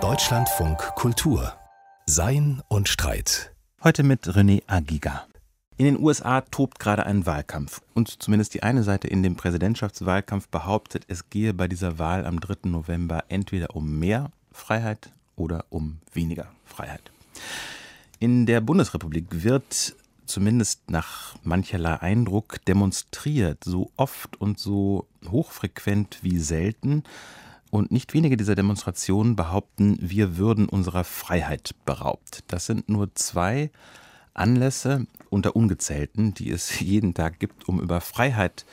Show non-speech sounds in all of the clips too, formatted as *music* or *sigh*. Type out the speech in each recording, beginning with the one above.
Deutschlandfunk Kultur Sein und Streit. Heute mit René Agiga. In den USA tobt gerade ein Wahlkampf. Und zumindest die eine Seite in dem Präsidentschaftswahlkampf behauptet, es gehe bei dieser Wahl am 3. November entweder um mehr Freiheit oder um weniger Freiheit. In der Bundesrepublik wird zumindest nach mancherlei Eindruck demonstriert, so oft und so hochfrequent wie selten. Und nicht wenige dieser Demonstrationen behaupten, wir würden unserer Freiheit beraubt. Das sind nur zwei Anlässe unter ungezählten, die es *laughs* jeden Tag gibt, um über Freiheit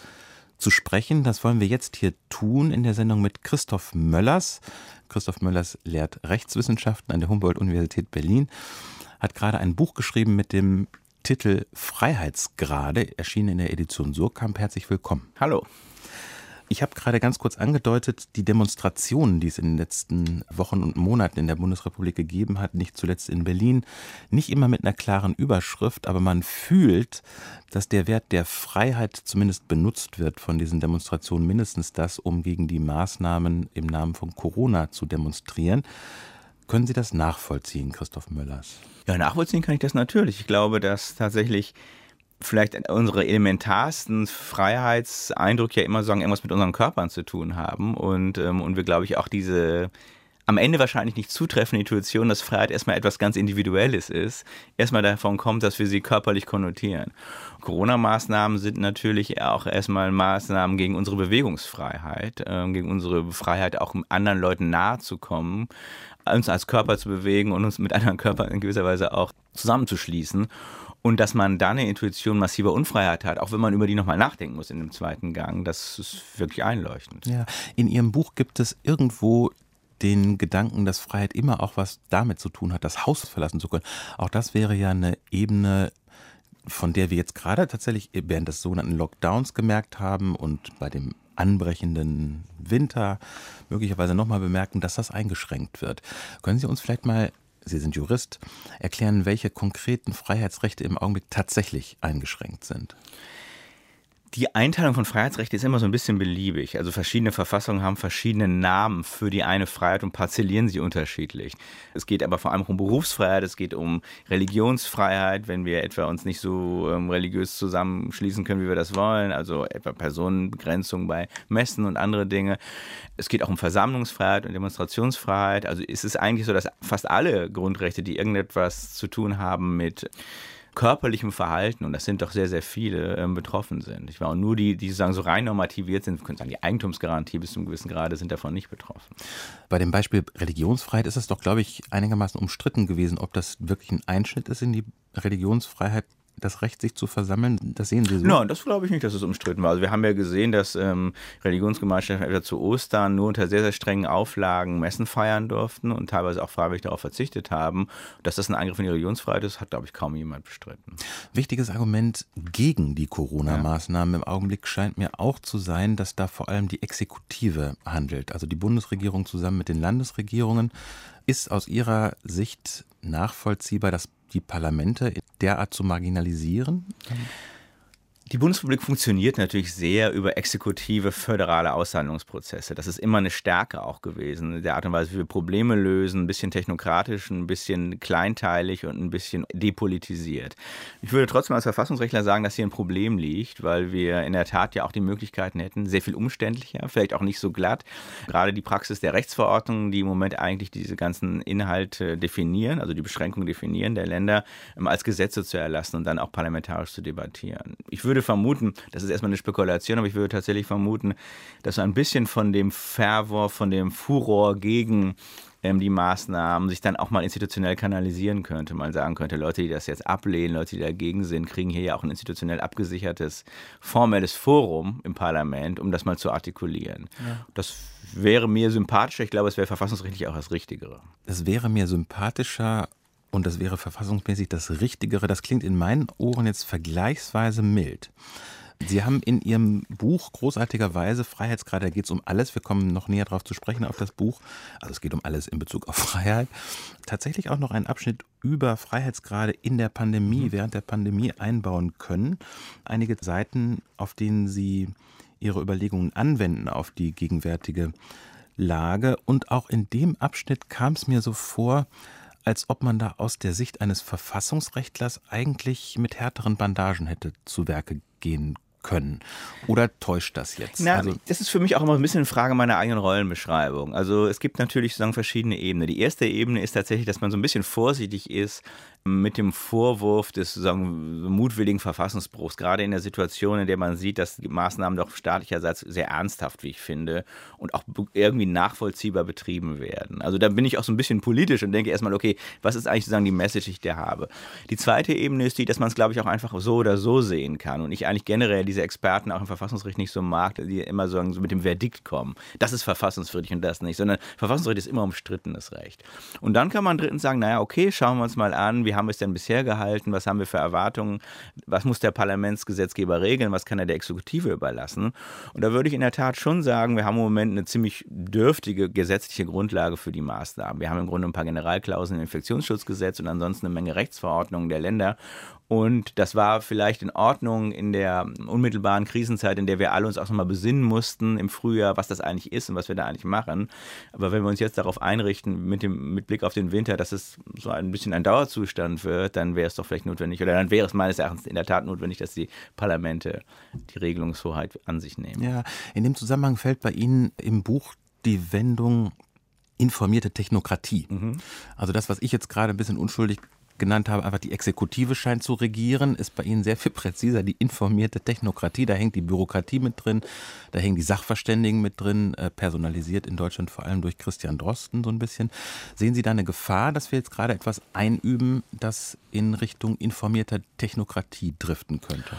zu sprechen. Das wollen wir jetzt hier tun in der Sendung mit Christoph Möllers. Christoph Möllers lehrt Rechtswissenschaften an der Humboldt-Universität Berlin, hat gerade ein Buch geschrieben mit dem Titel Freiheitsgrade, erschienen in der Edition Surkamp. Herzlich willkommen. Hallo. Ich habe gerade ganz kurz angedeutet, die Demonstrationen, die es in den letzten Wochen und Monaten in der Bundesrepublik gegeben hat, nicht zuletzt in Berlin, nicht immer mit einer klaren Überschrift, aber man fühlt, dass der Wert der Freiheit zumindest benutzt wird von diesen Demonstrationen, mindestens das, um gegen die Maßnahmen im Namen von Corona zu demonstrieren. Können Sie das nachvollziehen, Christoph Möllers? Ja, nachvollziehen kann ich das natürlich. Ich glaube, dass tatsächlich vielleicht unsere elementarsten Freiheitseindrücke ja immer sagen, irgendwas mit unseren Körpern zu tun haben. Und, ähm, und wir, glaube ich, auch diese am Ende wahrscheinlich nicht zutreffende Intuition, dass Freiheit erstmal etwas ganz Individuelles ist, erstmal davon kommt, dass wir sie körperlich konnotieren. Corona-Maßnahmen sind natürlich auch erstmal Maßnahmen gegen unsere Bewegungsfreiheit, äh, gegen unsere Freiheit, auch anderen Leuten nahe zu kommen, uns als Körper zu bewegen und uns mit anderen Körpern in gewisser Weise auch zusammenzuschließen. Und dass man da eine Intuition massiver Unfreiheit hat, auch wenn man über die nochmal nachdenken muss in dem zweiten Gang, das ist wirklich einleuchtend. Ja, in Ihrem Buch gibt es irgendwo den Gedanken, dass Freiheit immer auch was damit zu tun hat, das Haus verlassen zu können. Auch das wäre ja eine Ebene, von der wir jetzt gerade tatsächlich während des sogenannten Lockdowns gemerkt haben und bei dem anbrechenden Winter möglicherweise nochmal bemerken, dass das eingeschränkt wird. Können Sie uns vielleicht mal Sie sind Jurist, erklären, welche konkreten Freiheitsrechte im Augenblick tatsächlich eingeschränkt sind. Die Einteilung von Freiheitsrechten ist immer so ein bisschen beliebig. Also verschiedene Verfassungen haben verschiedene Namen für die eine Freiheit und parzellieren sie unterschiedlich. Es geht aber vor allem um Berufsfreiheit, es geht um Religionsfreiheit, wenn wir etwa uns nicht so ähm, religiös zusammenschließen können, wie wir das wollen, also etwa Personenbegrenzung bei Messen und andere Dinge. Es geht auch um Versammlungsfreiheit und Demonstrationsfreiheit. Also ist es eigentlich so, dass fast alle Grundrechte, die irgendetwas zu tun haben mit körperlichem Verhalten, und das sind doch sehr, sehr viele, ähm, betroffen sind. Ich war auch nur die, die sozusagen so rein normativiert sind, können sagen, die Eigentumsgarantie bis zu einem gewissen Grade sind davon nicht betroffen. Bei dem Beispiel Religionsfreiheit ist es doch, glaube ich, einigermaßen umstritten gewesen, ob das wirklich ein Einschnitt ist in die Religionsfreiheit das Recht, sich zu versammeln, das sehen Sie so? Nein, das glaube ich nicht, dass es umstritten war. Also wir haben ja gesehen, dass ähm, Religionsgemeinschaften etwa zu Ostern nur unter sehr, sehr strengen Auflagen Messen feiern durften und teilweise auch freiwillig darauf verzichtet haben. Dass das ein Angriff in die Religionsfreiheit ist, hat, glaube ich, kaum jemand bestritten. Wichtiges Argument gegen die Corona-Maßnahmen ja. im Augenblick scheint mir auch zu sein, dass da vor allem die Exekutive handelt. Also die Bundesregierung zusammen mit den Landesregierungen. Ist aus Ihrer Sicht nachvollziehbar, dass die Parlamente derart zu marginalisieren? Die Bundesrepublik funktioniert natürlich sehr über exekutive föderale Aushandlungsprozesse. Das ist immer eine Stärke auch gewesen, der Art und Weise, wie wir Probleme lösen, ein bisschen technokratisch, ein bisschen kleinteilig und ein bisschen depolitisiert. Ich würde trotzdem als Verfassungsrechtler sagen, dass hier ein Problem liegt, weil wir in der Tat ja auch die Möglichkeiten hätten, sehr viel umständlicher, vielleicht auch nicht so glatt. Gerade die Praxis der Rechtsverordnungen, die im Moment eigentlich diese ganzen Inhalte definieren, also die Beschränkungen definieren der Länder, ähm, als Gesetze zu erlassen und dann auch parlamentarisch zu debattieren. Ich würde würde vermuten, das ist erstmal eine Spekulation, aber ich würde tatsächlich vermuten, dass so ein bisschen von dem Fervor, von dem Furor gegen ähm, die Maßnahmen sich dann auch mal institutionell kanalisieren könnte. Man sagen könnte, Leute, die das jetzt ablehnen, Leute, die dagegen sind, kriegen hier ja auch ein institutionell abgesichertes formelles Forum im Parlament, um das mal zu artikulieren. Ja. Das wäre mir sympathischer. Ich glaube, es wäre verfassungsrechtlich auch das Richtigere. Es wäre mir sympathischer und das wäre verfassungsmäßig das Richtigere. Das klingt in meinen Ohren jetzt vergleichsweise mild. Sie haben in Ihrem Buch großartigerweise Freiheitsgrade, da geht es um alles, wir kommen noch näher darauf zu sprechen, auf das Buch, also es geht um alles in Bezug auf *laughs* Freiheit, tatsächlich auch noch einen Abschnitt über Freiheitsgrade in der Pandemie, mhm. während der Pandemie einbauen können. Einige Seiten, auf denen Sie Ihre Überlegungen anwenden auf die gegenwärtige Lage. Und auch in dem Abschnitt kam es mir so vor, als ob man da aus der Sicht eines Verfassungsrechtlers eigentlich mit härteren Bandagen hätte zu Werke gehen können. Oder täuscht das jetzt? Na, also, das ist für mich auch immer ein bisschen eine Frage meiner eigenen Rollenbeschreibung. Also es gibt natürlich sozusagen verschiedene Ebenen. Die erste Ebene ist tatsächlich, dass man so ein bisschen vorsichtig ist, mit dem Vorwurf des sagen, mutwilligen Verfassungsbruchs, gerade in der Situation, in der man sieht, dass die Maßnahmen doch staatlicherseits sehr ernsthaft, wie ich finde, und auch irgendwie nachvollziehbar betrieben werden. Also da bin ich auch so ein bisschen politisch und denke erstmal, okay, was ist eigentlich sozusagen die Message, die ich da habe? Die zweite Ebene ist die, dass man es, glaube ich, auch einfach so oder so sehen kann. Und ich eigentlich generell diese Experten auch im Verfassungsrecht nicht so mag, die immer so mit dem Verdikt kommen. Das ist verfassungswidrig und das nicht, sondern Verfassungsrecht ist immer umstrittenes Recht. Und dann kann man drittens sagen, naja, okay, schauen wir uns mal an, wie haben wir es denn bisher gehalten, was haben wir für Erwartungen, was muss der Parlamentsgesetzgeber regeln, was kann er der Exekutive überlassen. Und da würde ich in der Tat schon sagen, wir haben im Moment eine ziemlich dürftige gesetzliche Grundlage für die Maßnahmen. Wir haben im Grunde ein paar Generalklauseln im Infektionsschutzgesetz und ansonsten eine Menge Rechtsverordnungen der Länder. Und das war vielleicht in Ordnung in der unmittelbaren Krisenzeit, in der wir alle uns auch nochmal besinnen mussten im Frühjahr, was das eigentlich ist und was wir da eigentlich machen. Aber wenn wir uns jetzt darauf einrichten, mit, dem, mit Blick auf den Winter, dass es so ein bisschen ein Dauerzustand wird, dann wäre es doch vielleicht notwendig, oder dann wäre es meines Erachtens in der Tat notwendig, dass die Parlamente die Regelungshoheit an sich nehmen. Ja, in dem Zusammenhang fällt bei Ihnen im Buch die Wendung informierte Technokratie. Mhm. Also das, was ich jetzt gerade ein bisschen unschuldig genannt habe, einfach die Exekutive scheint zu regieren, ist bei Ihnen sehr viel präziser die informierte Technokratie. Da hängt die Bürokratie mit drin, da hängen die Sachverständigen mit drin, äh, personalisiert in Deutschland vor allem durch Christian Drosten so ein bisschen. Sehen Sie da eine Gefahr, dass wir jetzt gerade etwas einüben, das in Richtung informierter Technokratie driften könnte?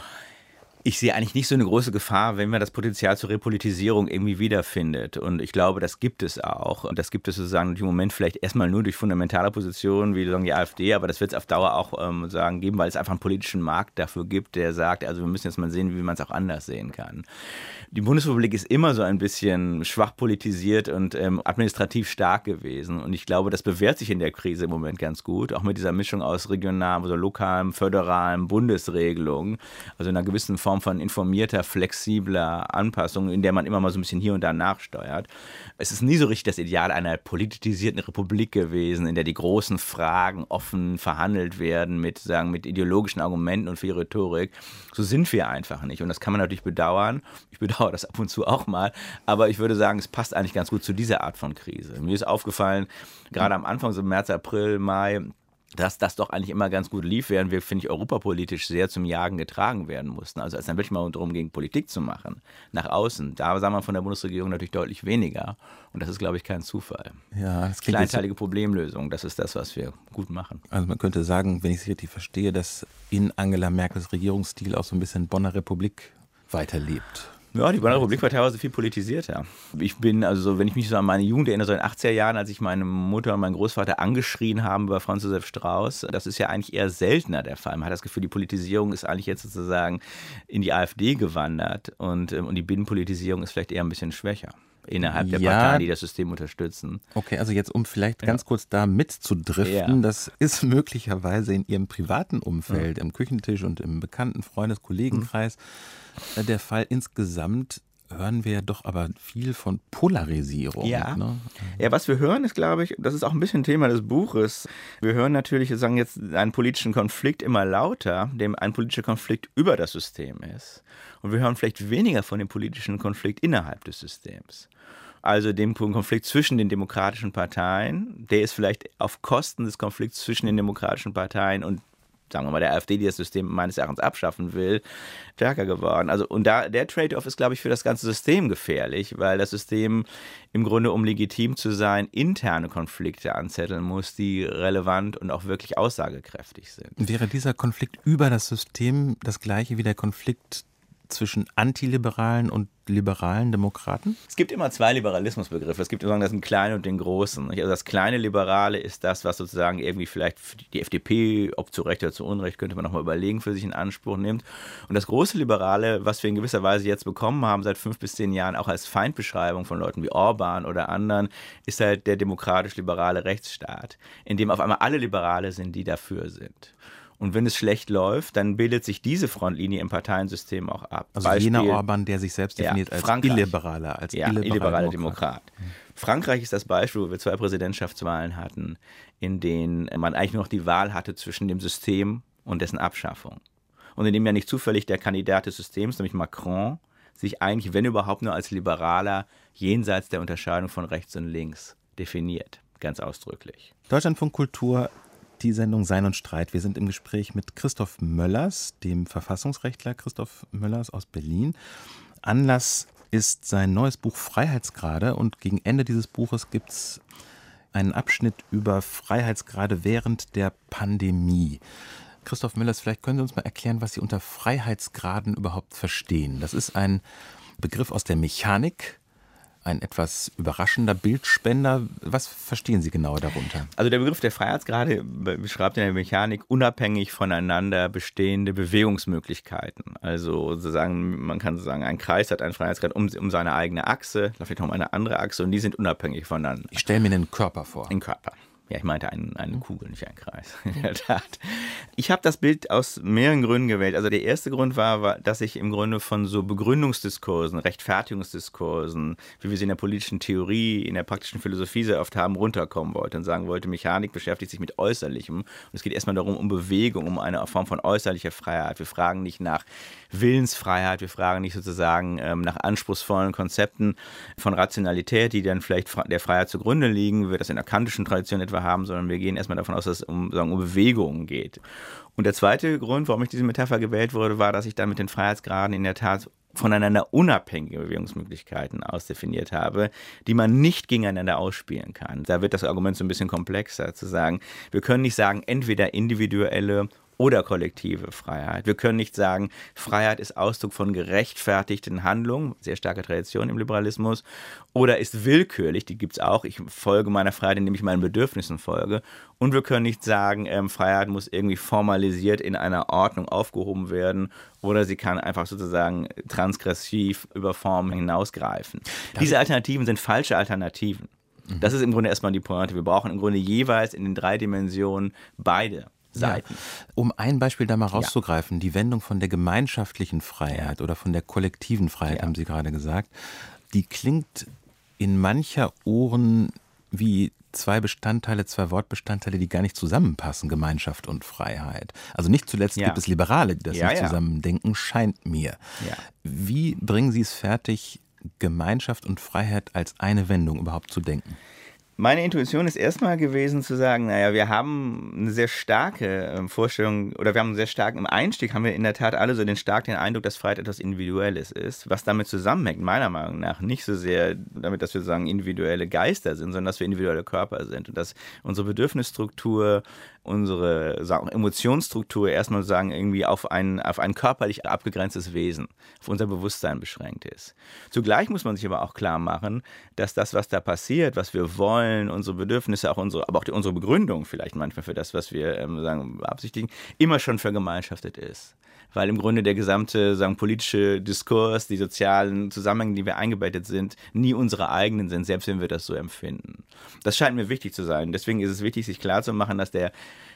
Ich sehe eigentlich nicht so eine große Gefahr, wenn man das Potenzial zur Repolitisierung irgendwie wiederfindet. Und ich glaube, das gibt es auch. Und das gibt es sozusagen im Moment vielleicht erstmal nur durch fundamentale Positionen wie sagen die AfD, aber das wird es auf Dauer auch ähm, sagen geben, weil es einfach einen politischen Markt dafür gibt, der sagt, also wir müssen jetzt mal sehen, wie man es auch anders sehen kann. Die Bundesrepublik ist immer so ein bisschen schwach politisiert und ähm, administrativ stark gewesen. Und ich glaube, das bewährt sich in der Krise im Moment ganz gut, auch mit dieser Mischung aus regionalem, also lokalem, föderalem, Bundesregelungen, also in einer gewissen Form Form von informierter, flexibler Anpassung, in der man immer mal so ein bisschen hier und da nachsteuert. Es ist nie so richtig das Ideal einer politisierten Republik gewesen, in der die großen Fragen offen verhandelt werden mit, sagen, mit ideologischen Argumenten und viel Rhetorik. So sind wir einfach nicht. Und das kann man natürlich bedauern. Ich bedauere das ab und zu auch mal. Aber ich würde sagen, es passt eigentlich ganz gut zu dieser Art von Krise. Mir ist aufgefallen, gerade am Anfang, so März, April, Mai, dass das doch eigentlich immer ganz gut lief, während wir, finde ich, europapolitisch sehr zum Jagen getragen werden mussten. Also als dann wirklich mal darum ging, Politik zu machen, nach außen, da sah man von der Bundesregierung natürlich deutlich weniger. Und das ist, glaube ich, kein Zufall. Ja, das Kleinteilige Problemlösung, das ist das, was wir gut machen. Also man könnte sagen, wenn ich es richtig verstehe, dass in Angela Merkels Regierungsstil auch so ein bisschen Bonner Republik weiterlebt. Ja, die Bonner Republik war teilweise viel politisierter. Ich bin, also wenn ich mich so an meine Jugend erinnere, so in den 80er Jahren, als ich meine Mutter und meinen Großvater angeschrien haben über Franz Josef Strauß, das ist ja eigentlich eher seltener der Fall. Man hat das Gefühl, die Politisierung ist eigentlich jetzt sozusagen in die AfD gewandert und, ähm, und die Binnenpolitisierung ist vielleicht eher ein bisschen schwächer innerhalb der ja, Parteien, die das System unterstützen. Okay, also jetzt um vielleicht ganz kurz da mitzudriften, ja. das ist möglicherweise in Ihrem privaten Umfeld, ja. im Küchentisch und im bekannten Freundes-, Kollegenkreis mhm. Der Fall. Insgesamt hören wir doch aber viel von Polarisierung. Ja. Ne? ja, was wir hören, ist, glaube ich, das ist auch ein bisschen Thema des Buches. Wir hören natürlich, wir sagen jetzt einen politischen Konflikt immer lauter, dem ein politischer Konflikt über das System ist. Und wir hören vielleicht weniger von dem politischen Konflikt innerhalb des Systems also dem Konflikt zwischen den demokratischen Parteien. Der ist vielleicht auf Kosten des Konflikts zwischen den demokratischen Parteien und sagen wir mal, der AfD, die das System meines Erachtens abschaffen will, stärker geworden. Also, und da, der Trade-off ist, glaube ich, für das ganze System gefährlich, weil das System im Grunde, um legitim zu sein, interne Konflikte anzetteln muss, die relevant und auch wirklich aussagekräftig sind. Wäre dieser Konflikt über das System das gleiche wie der Konflikt zwischen antiliberalen und liberalen Demokraten? Es gibt immer zwei Liberalismusbegriffe. Es gibt sozusagen das kleinen und den großen. Also das kleine Liberale ist das, was sozusagen irgendwie vielleicht die FDP, ob zu Recht oder zu Unrecht, könnte man nochmal überlegen, für sich in Anspruch nimmt. Und das große Liberale, was wir in gewisser Weise jetzt bekommen haben, seit fünf bis zehn Jahren, auch als Feindbeschreibung von Leuten wie Orban oder anderen, ist halt der demokratisch-liberale Rechtsstaat, in dem auf einmal alle Liberale sind, die dafür sind. Und wenn es schlecht läuft, dann bildet sich diese Frontlinie im Parteiensystem auch ab. Also Beispiel, jener Orban, der sich selbst definiert ja, als Frankreich. illiberaler, als ja, illiberaler, illiberaler Demokrat. Demokrat. Frankreich ist das Beispiel, wo wir zwei Präsidentschaftswahlen hatten, in denen man eigentlich nur noch die Wahl hatte zwischen dem System und dessen Abschaffung. Und in dem ja nicht zufällig der Kandidat des Systems, nämlich Macron, sich eigentlich, wenn überhaupt nur als Liberaler, jenseits der Unterscheidung von rechts und links definiert. Ganz ausdrücklich. Deutschlandfunk Kultur die Sendung Sein und Streit. Wir sind im Gespräch mit Christoph Möllers, dem Verfassungsrechtler Christoph Möllers aus Berlin. Anlass ist sein neues Buch Freiheitsgrade und gegen Ende dieses Buches gibt es einen Abschnitt über Freiheitsgrade während der Pandemie. Christoph Möllers, vielleicht können Sie uns mal erklären, was Sie unter Freiheitsgraden überhaupt verstehen. Das ist ein Begriff aus der Mechanik, ein etwas überraschender Bildspender. Was verstehen Sie genau darunter? Also der Begriff der Freiheitsgrade beschreibt in der Mechanik unabhängig voneinander bestehende Bewegungsmöglichkeiten. Also sozusagen, man kann sagen, ein Kreis hat einen Freiheitsgrad um, um seine eigene Achse, vielleicht um eine andere Achse und die sind unabhängig voneinander. Ich stelle mir einen Körper vor. Den Körper. Ja, ich meinte ein, eine Kugel, nicht ein Kreis. *laughs* In der Tat. Ich habe das Bild aus mehreren Gründen gewählt. Also der erste Grund war, war, dass ich im Grunde von so Begründungsdiskursen, Rechtfertigungsdiskursen, wie wir sie in der politischen Theorie, in der praktischen Philosophie sehr oft haben, runterkommen wollte und sagen wollte, Mechanik beschäftigt sich mit Äußerlichem. Und es geht erstmal darum, um Bewegung, um eine Form von äußerlicher Freiheit. Wir fragen nicht nach Willensfreiheit, wir fragen nicht sozusagen ähm, nach anspruchsvollen Konzepten von Rationalität, die dann vielleicht der Freiheit zugrunde liegen, wie wir das in der kantischen Tradition etwa haben, sondern wir gehen erstmal davon aus, dass es um, sagen, um Bewegungen geht. Und der zweite Grund, warum ich diese Metapher gewählt wurde, war, dass ich dann mit den Freiheitsgraden in der Tat voneinander unabhängige Bewegungsmöglichkeiten ausdefiniert habe, die man nicht gegeneinander ausspielen kann. Da wird das Argument so ein bisschen komplexer zu sagen, wir können nicht sagen, entweder individuelle oder kollektive Freiheit. Wir können nicht sagen, Freiheit ist Ausdruck von gerechtfertigten Handlungen, sehr starke Tradition im Liberalismus, oder ist willkürlich, die gibt es auch, ich folge meiner Freiheit, indem ich meinen Bedürfnissen folge. Und wir können nicht sagen, ähm, Freiheit muss irgendwie formalisiert in einer Ordnung aufgehoben werden oder sie kann einfach sozusagen transgressiv über Formen hinausgreifen. Diese Alternativen sind falsche Alternativen. Das ist im Grunde erstmal die Pointe. Wir brauchen im Grunde jeweils in den drei Dimensionen beide. Seiten. Ja. Um ein Beispiel da mal rauszugreifen, ja. die Wendung von der gemeinschaftlichen Freiheit ja. oder von der kollektiven Freiheit, haben Sie gerade gesagt, die klingt in mancher Ohren wie zwei Bestandteile, zwei Wortbestandteile, die gar nicht zusammenpassen, Gemeinschaft und Freiheit. Also nicht zuletzt gibt es Liberale, die das nicht zusammendenken, scheint mir. Wie bringen Sie es fertig, Gemeinschaft und Freiheit als eine Wendung überhaupt zu denken? Meine Intuition ist erstmal gewesen zu sagen, naja, wir haben eine sehr starke ähm, Vorstellung oder wir haben einen sehr starken, im Einstieg haben wir in der Tat alle so den stark den Eindruck, dass Freiheit etwas Individuelles ist, was damit zusammenhängt, meiner Meinung nach, nicht so sehr damit, dass wir sagen individuelle Geister sind, sondern dass wir individuelle Körper sind und dass unsere Bedürfnisstruktur, unsere sagen, Emotionsstruktur erstmal sagen, irgendwie auf ein, auf ein körperlich abgegrenztes Wesen, auf unser Bewusstsein beschränkt ist. Zugleich muss man sich aber auch klar machen, dass das, was da passiert, was wir wollen, unsere Bedürfnisse, auch unsere, aber auch die, unsere Begründung vielleicht manchmal für das, was wir ähm, sagen, beabsichtigen, immer schon vergemeinschaftet ist weil im Grunde der gesamte sagen, politische Diskurs, die sozialen Zusammenhänge, die wir eingebettet sind, nie unsere eigenen sind, selbst wenn wir das so empfinden. Das scheint mir wichtig zu sein. Deswegen ist es wichtig, sich klarzumachen, dass der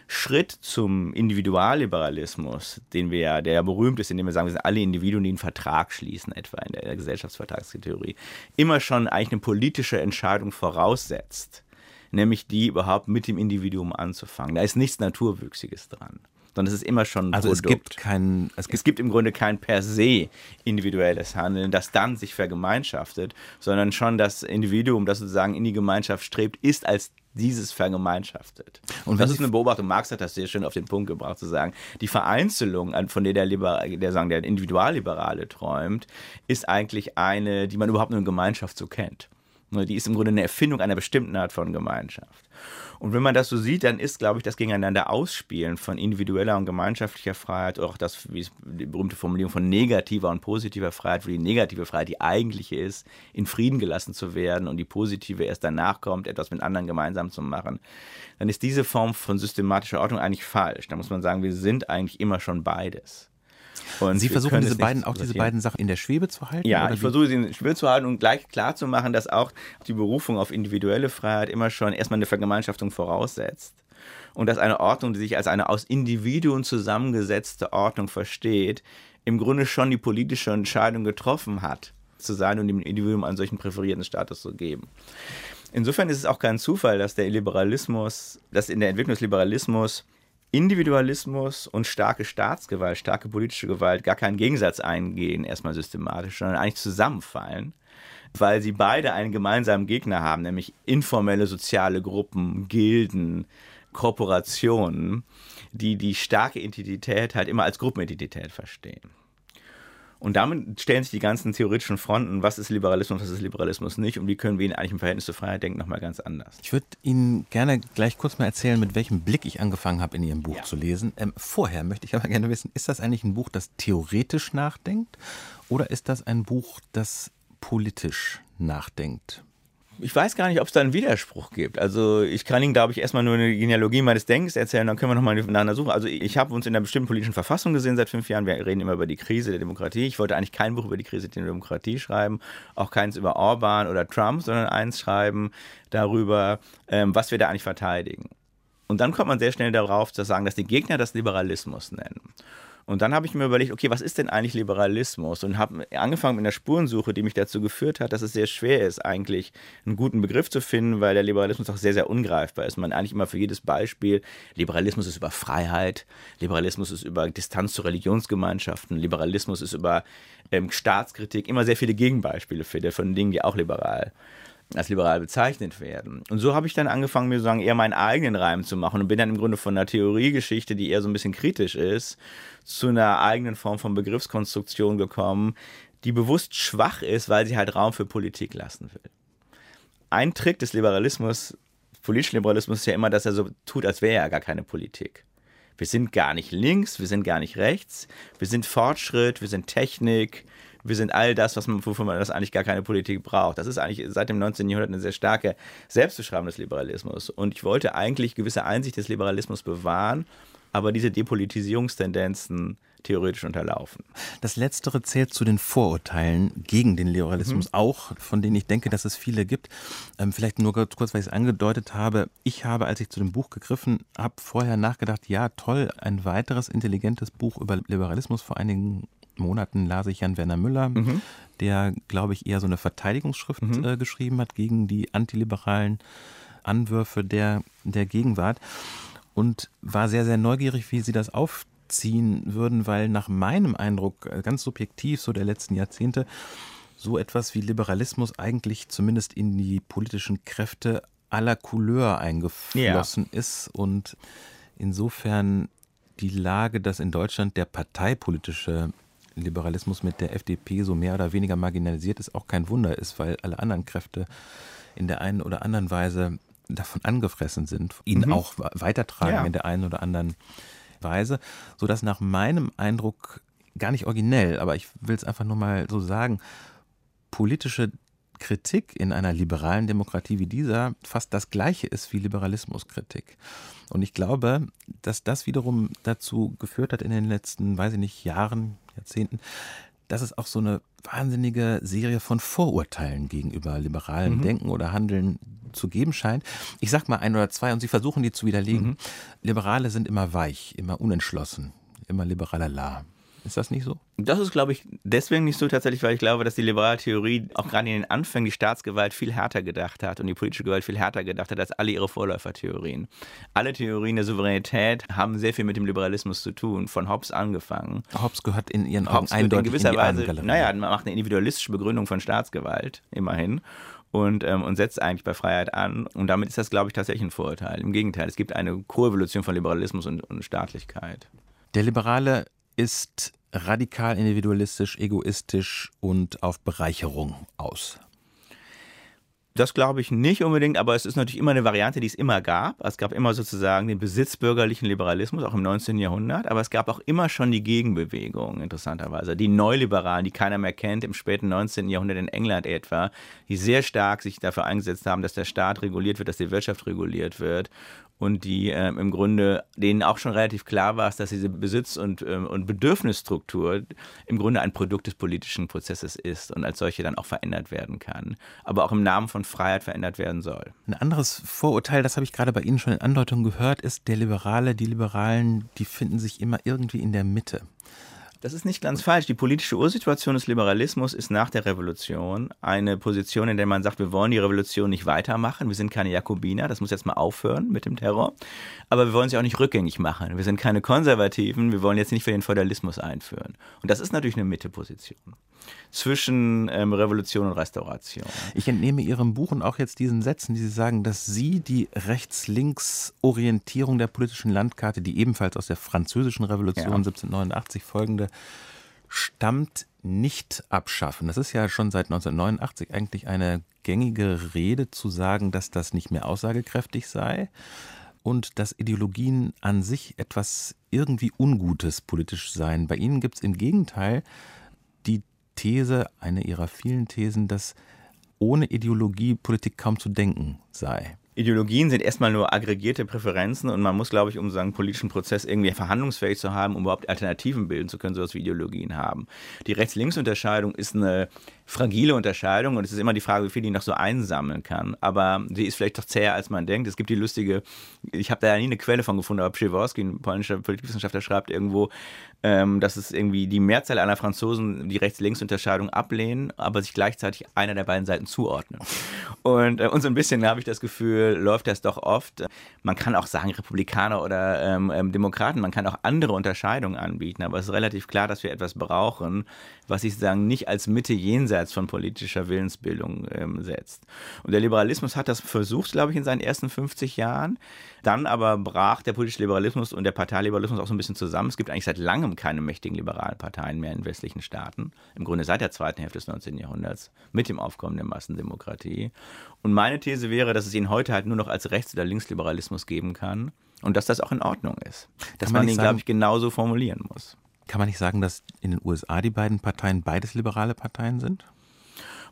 Schritt zum Individualliberalismus, den wir ja, der ja berühmt ist, indem wir sagen, wir sind alle Individuen, die einen Vertrag schließen, etwa in der Gesellschaftsvertragstheorie, immer schon eigentlich eine politische Entscheidung voraussetzt nämlich die überhaupt mit dem Individuum anzufangen. Da ist nichts Naturwüchsiges dran sondern es ist immer schon ein also Produkt. Es gibt kein, es gibt, es gibt im Grunde kein per se individuelles Handeln, das dann sich vergemeinschaftet, sondern schon das Individuum, das sozusagen in die Gemeinschaft strebt, ist als dieses vergemeinschaftet. Und das ist eine Beobachtung, Marx hat das sehr schön auf den Punkt gebracht, zu sagen, die Vereinzelung, von der der, Liber der, sagen, der Individualliberale träumt, ist eigentlich eine, die man überhaupt nur in Gemeinschaft so kennt. Die ist im Grunde eine Erfindung einer bestimmten Art von Gemeinschaft. Und wenn man das so sieht, dann ist, glaube ich, das Gegeneinander ausspielen von individueller und gemeinschaftlicher Freiheit, auch das, wie die berühmte Formulierung von negativer und positiver Freiheit, wo die negative Freiheit die eigentliche ist, in Frieden gelassen zu werden und die positive erst danach kommt, etwas mit anderen gemeinsam zu machen, dann ist diese Form von systematischer Ordnung eigentlich falsch. Da muss man sagen, wir sind eigentlich immer schon beides. Und Sie versuchen diese beiden, auch diese beiden Sachen in der Schwebe zu halten? Ja, ich wie? versuche sie in der Schwebe zu halten und gleich klar zu machen, dass auch die Berufung auf individuelle Freiheit immer schon erstmal eine Vergemeinschaftung voraussetzt. und dass eine Ordnung, die sich als eine aus Individuen zusammengesetzte Ordnung versteht, im Grunde schon die politische Entscheidung getroffen hat, zu sein und dem Individuum einen solchen präferierten Status zu geben. Insofern ist es auch kein Zufall, dass der Liberalismus, dass in der Entwicklung des Liberalismus Individualismus und starke Staatsgewalt, starke politische Gewalt gar keinen Gegensatz eingehen, erstmal systematisch, sondern eigentlich zusammenfallen, weil sie beide einen gemeinsamen Gegner haben, nämlich informelle soziale Gruppen, Gilden, Korporationen, die die starke Identität halt immer als Gruppenidentität verstehen. Und damit stellen sich die ganzen theoretischen Fronten, was ist Liberalismus, was ist Liberalismus nicht und wie können wir ihn eigentlich im Verhältnis zur Freiheit denken, nochmal ganz anders. Ich würde Ihnen gerne gleich kurz mal erzählen, mit welchem Blick ich angefangen habe, in Ihrem Buch ja. zu lesen. Ähm, vorher möchte ich aber gerne wissen, ist das eigentlich ein Buch, das theoretisch nachdenkt oder ist das ein Buch, das politisch nachdenkt? Ich weiß gar nicht, ob es da einen Widerspruch gibt. Also ich kann Ihnen, glaube ich, erstmal nur eine Genealogie meines Denkens erzählen, dann können wir nochmal miteinander suchen. Also ich habe uns in einer bestimmten politischen Verfassung gesehen seit fünf Jahren. Wir reden immer über die Krise der Demokratie. Ich wollte eigentlich kein Buch über die Krise der Demokratie schreiben, auch keins über Orban oder Trump, sondern eins schreiben darüber, ähm, was wir da eigentlich verteidigen. Und dann kommt man sehr schnell darauf zu sagen, dass die Gegner das Liberalismus nennen. Und dann habe ich mir überlegt, okay, was ist denn eigentlich Liberalismus? Und habe angefangen mit einer Spurensuche, die mich dazu geführt hat, dass es sehr schwer ist, eigentlich einen guten Begriff zu finden, weil der Liberalismus auch sehr, sehr ungreifbar ist. Man eigentlich immer für jedes Beispiel, Liberalismus ist über Freiheit, Liberalismus ist über Distanz zu Religionsgemeinschaften, Liberalismus ist über ähm, Staatskritik, immer sehr viele Gegenbeispiele findet von Dingen, die auch liberal als liberal bezeichnet werden. Und so habe ich dann angefangen, mir sozusagen eher meinen eigenen Reim zu machen und bin dann im Grunde von einer Theoriegeschichte, die eher so ein bisschen kritisch ist, zu einer eigenen Form von Begriffskonstruktion gekommen, die bewusst schwach ist, weil sie halt Raum für Politik lassen will. Ein Trick des Liberalismus, politischen Liberalismus, ist ja immer, dass er so tut, als wäre er gar keine Politik. Wir sind gar nicht links, wir sind gar nicht rechts, wir sind Fortschritt, wir sind Technik, wir sind all das, was man, wofür man das eigentlich gar keine Politik braucht. Das ist eigentlich seit dem 19. Jahrhundert eine sehr starke Selbstbeschreibung des Liberalismus. Und ich wollte eigentlich gewisse Einsicht des Liberalismus bewahren, aber diese Depolitisierungstendenzen theoretisch unterlaufen. Das Letztere zählt zu den Vorurteilen gegen den Liberalismus mhm. auch, von denen ich denke, dass es viele gibt. Ähm, vielleicht nur kurz, weil ich es angedeutet habe. Ich habe, als ich zu dem Buch gegriffen habe, vorher nachgedacht, ja toll, ein weiteres intelligentes Buch über Liberalismus vor einigen Monaten las ich Jan Werner Müller, mhm. der, glaube ich, eher so eine Verteidigungsschrift mhm. äh, geschrieben hat gegen die antiliberalen Anwürfe der, der Gegenwart und war sehr, sehr neugierig, wie sie das aufziehen würden, weil nach meinem Eindruck, äh, ganz subjektiv, so der letzten Jahrzehnte, so etwas wie Liberalismus eigentlich zumindest in die politischen Kräfte aller Couleur eingeflossen ja. ist und insofern die Lage, dass in Deutschland der parteipolitische Liberalismus mit der FDP so mehr oder weniger marginalisiert ist, auch kein Wunder ist, weil alle anderen Kräfte in der einen oder anderen Weise davon angefressen sind, ihn mhm. auch weitertragen ja. in der einen oder anderen Weise, sodass nach meinem Eindruck gar nicht originell, aber ich will es einfach nur mal so sagen, politische Kritik in einer liberalen Demokratie wie dieser fast das gleiche ist wie Liberalismuskritik. Und ich glaube, dass das wiederum dazu geführt hat in den letzten, weiß ich nicht, Jahren, Jahrzehnten, dass es auch so eine wahnsinnige Serie von Vorurteilen gegenüber liberalem mhm. Denken oder Handeln zu geben scheint. Ich sag mal ein oder zwei und Sie versuchen die zu widerlegen. Mhm. Liberale sind immer weich, immer unentschlossen, immer liberaler la. Ist das nicht so? Das ist, glaube ich, deswegen nicht so tatsächlich, weil ich glaube, dass die liberale Theorie auch gerade in den Anfängen die Staatsgewalt viel härter gedacht hat und die politische Gewalt viel härter gedacht hat als alle ihre Vorläufertheorien. Alle Theorien der Souveränität haben sehr viel mit dem Liberalismus zu tun, von Hobbes angefangen. Hobbes gehört in ihren Augen Hobbes eindeutig in gewisser in Weise, naja, man macht eine individualistische Begründung von Staatsgewalt, immerhin. Und, ähm, und, setzt eigentlich bei Freiheit an. Und damit ist das, glaube ich, tatsächlich ein Vorurteil. Im Gegenteil, es gibt eine Koevolution von Liberalismus und, und Staatlichkeit. Der Liberale ist radikal individualistisch, egoistisch und auf Bereicherung aus. Das glaube ich nicht unbedingt, aber es ist natürlich immer eine Variante, die es immer gab. Es gab immer sozusagen den besitzbürgerlichen Liberalismus, auch im 19. Jahrhundert, aber es gab auch immer schon die Gegenbewegung, interessanterweise. Die Neoliberalen, die keiner mehr kennt, im späten 19. Jahrhundert in England etwa, die sehr stark sich dafür eingesetzt haben, dass der Staat reguliert wird, dass die Wirtschaft reguliert wird und die äh, im Grunde denen auch schon relativ klar war, dass diese Besitz- und, ähm, und Bedürfnisstruktur im Grunde ein Produkt des politischen Prozesses ist und als solche dann auch verändert werden kann. Aber auch im Namen von Freiheit verändert werden soll. Ein anderes Vorurteil, das habe ich gerade bei Ihnen schon in Andeutung gehört, ist, der Liberale, die Liberalen, die finden sich immer irgendwie in der Mitte. Das ist nicht ganz falsch. Die politische Ursituation des Liberalismus ist nach der Revolution eine Position, in der man sagt, wir wollen die Revolution nicht weitermachen. Wir sind keine Jakobiner, das muss jetzt mal aufhören mit dem Terror. Aber wir wollen sie auch nicht rückgängig machen. Wir sind keine Konservativen, wir wollen jetzt nicht für den Feudalismus einführen. Und das ist natürlich eine Mitteposition zwischen ähm, Revolution und Restauration. Ich entnehme Ihrem Buch und auch jetzt diesen Sätzen, die Sie sagen, dass Sie die Rechts-Links-Orientierung der politischen Landkarte, die ebenfalls aus der Französischen Revolution ja. 1789 folgende stammt, nicht abschaffen. Das ist ja schon seit 1989 eigentlich eine gängige Rede zu sagen, dass das nicht mehr aussagekräftig sei und dass Ideologien an sich etwas irgendwie Ungutes politisch seien. Bei Ihnen gibt es im Gegenteil These, eine Ihrer vielen Thesen, dass ohne Ideologie Politik kaum zu denken sei. Ideologien sind erstmal nur aggregierte Präferenzen und man muss, glaube ich, um so einen politischen Prozess irgendwie verhandlungsfähig zu haben, um überhaupt Alternativen bilden zu können, sowas wie Ideologien haben. Die Rechts-Links-Unterscheidung ist eine fragile Unterscheidung und es ist immer die Frage, wie viel die noch so einsammeln kann. Aber sie ist vielleicht doch zäher, als man denkt. Es gibt die lustige, ich habe da ja nie eine Quelle von gefunden, aber Przeworski, ein polnischer Politikwissenschaftler, schreibt irgendwo, ähm, dass es irgendwie die Mehrzahl aller Franzosen die Rechts-Links-Unterscheidung ablehnen, aber sich gleichzeitig einer der beiden Seiten zuordnen. *laughs* Und, äh, und so ein bisschen habe ich das Gefühl, läuft das doch oft. Man kann auch sagen Republikaner oder ähm, ähm, Demokraten, man kann auch andere Unterscheidungen anbieten, aber es ist relativ klar, dass wir etwas brauchen, was sich sagen nicht als Mitte jenseits von politischer Willensbildung ähm, setzt. Und der Liberalismus hat das versucht, glaube ich, in seinen ersten 50 Jahren. Dann aber brach der politische Liberalismus und der Parteiliberalismus auch so ein bisschen zusammen. Es gibt eigentlich seit langem keine mächtigen liberalen Parteien mehr in westlichen Staaten. Im Grunde seit der zweiten Hälfte des 19. Jahrhunderts mit dem Aufkommen der Massendemokratie. Und meine These wäre, dass es ihn heute halt nur noch als Rechts- oder Linksliberalismus geben kann und dass das auch in Ordnung ist. Dass man ihn, glaube ich, genauso formulieren muss. Kann man nicht sagen, dass in den USA die beiden Parteien beides liberale Parteien sind?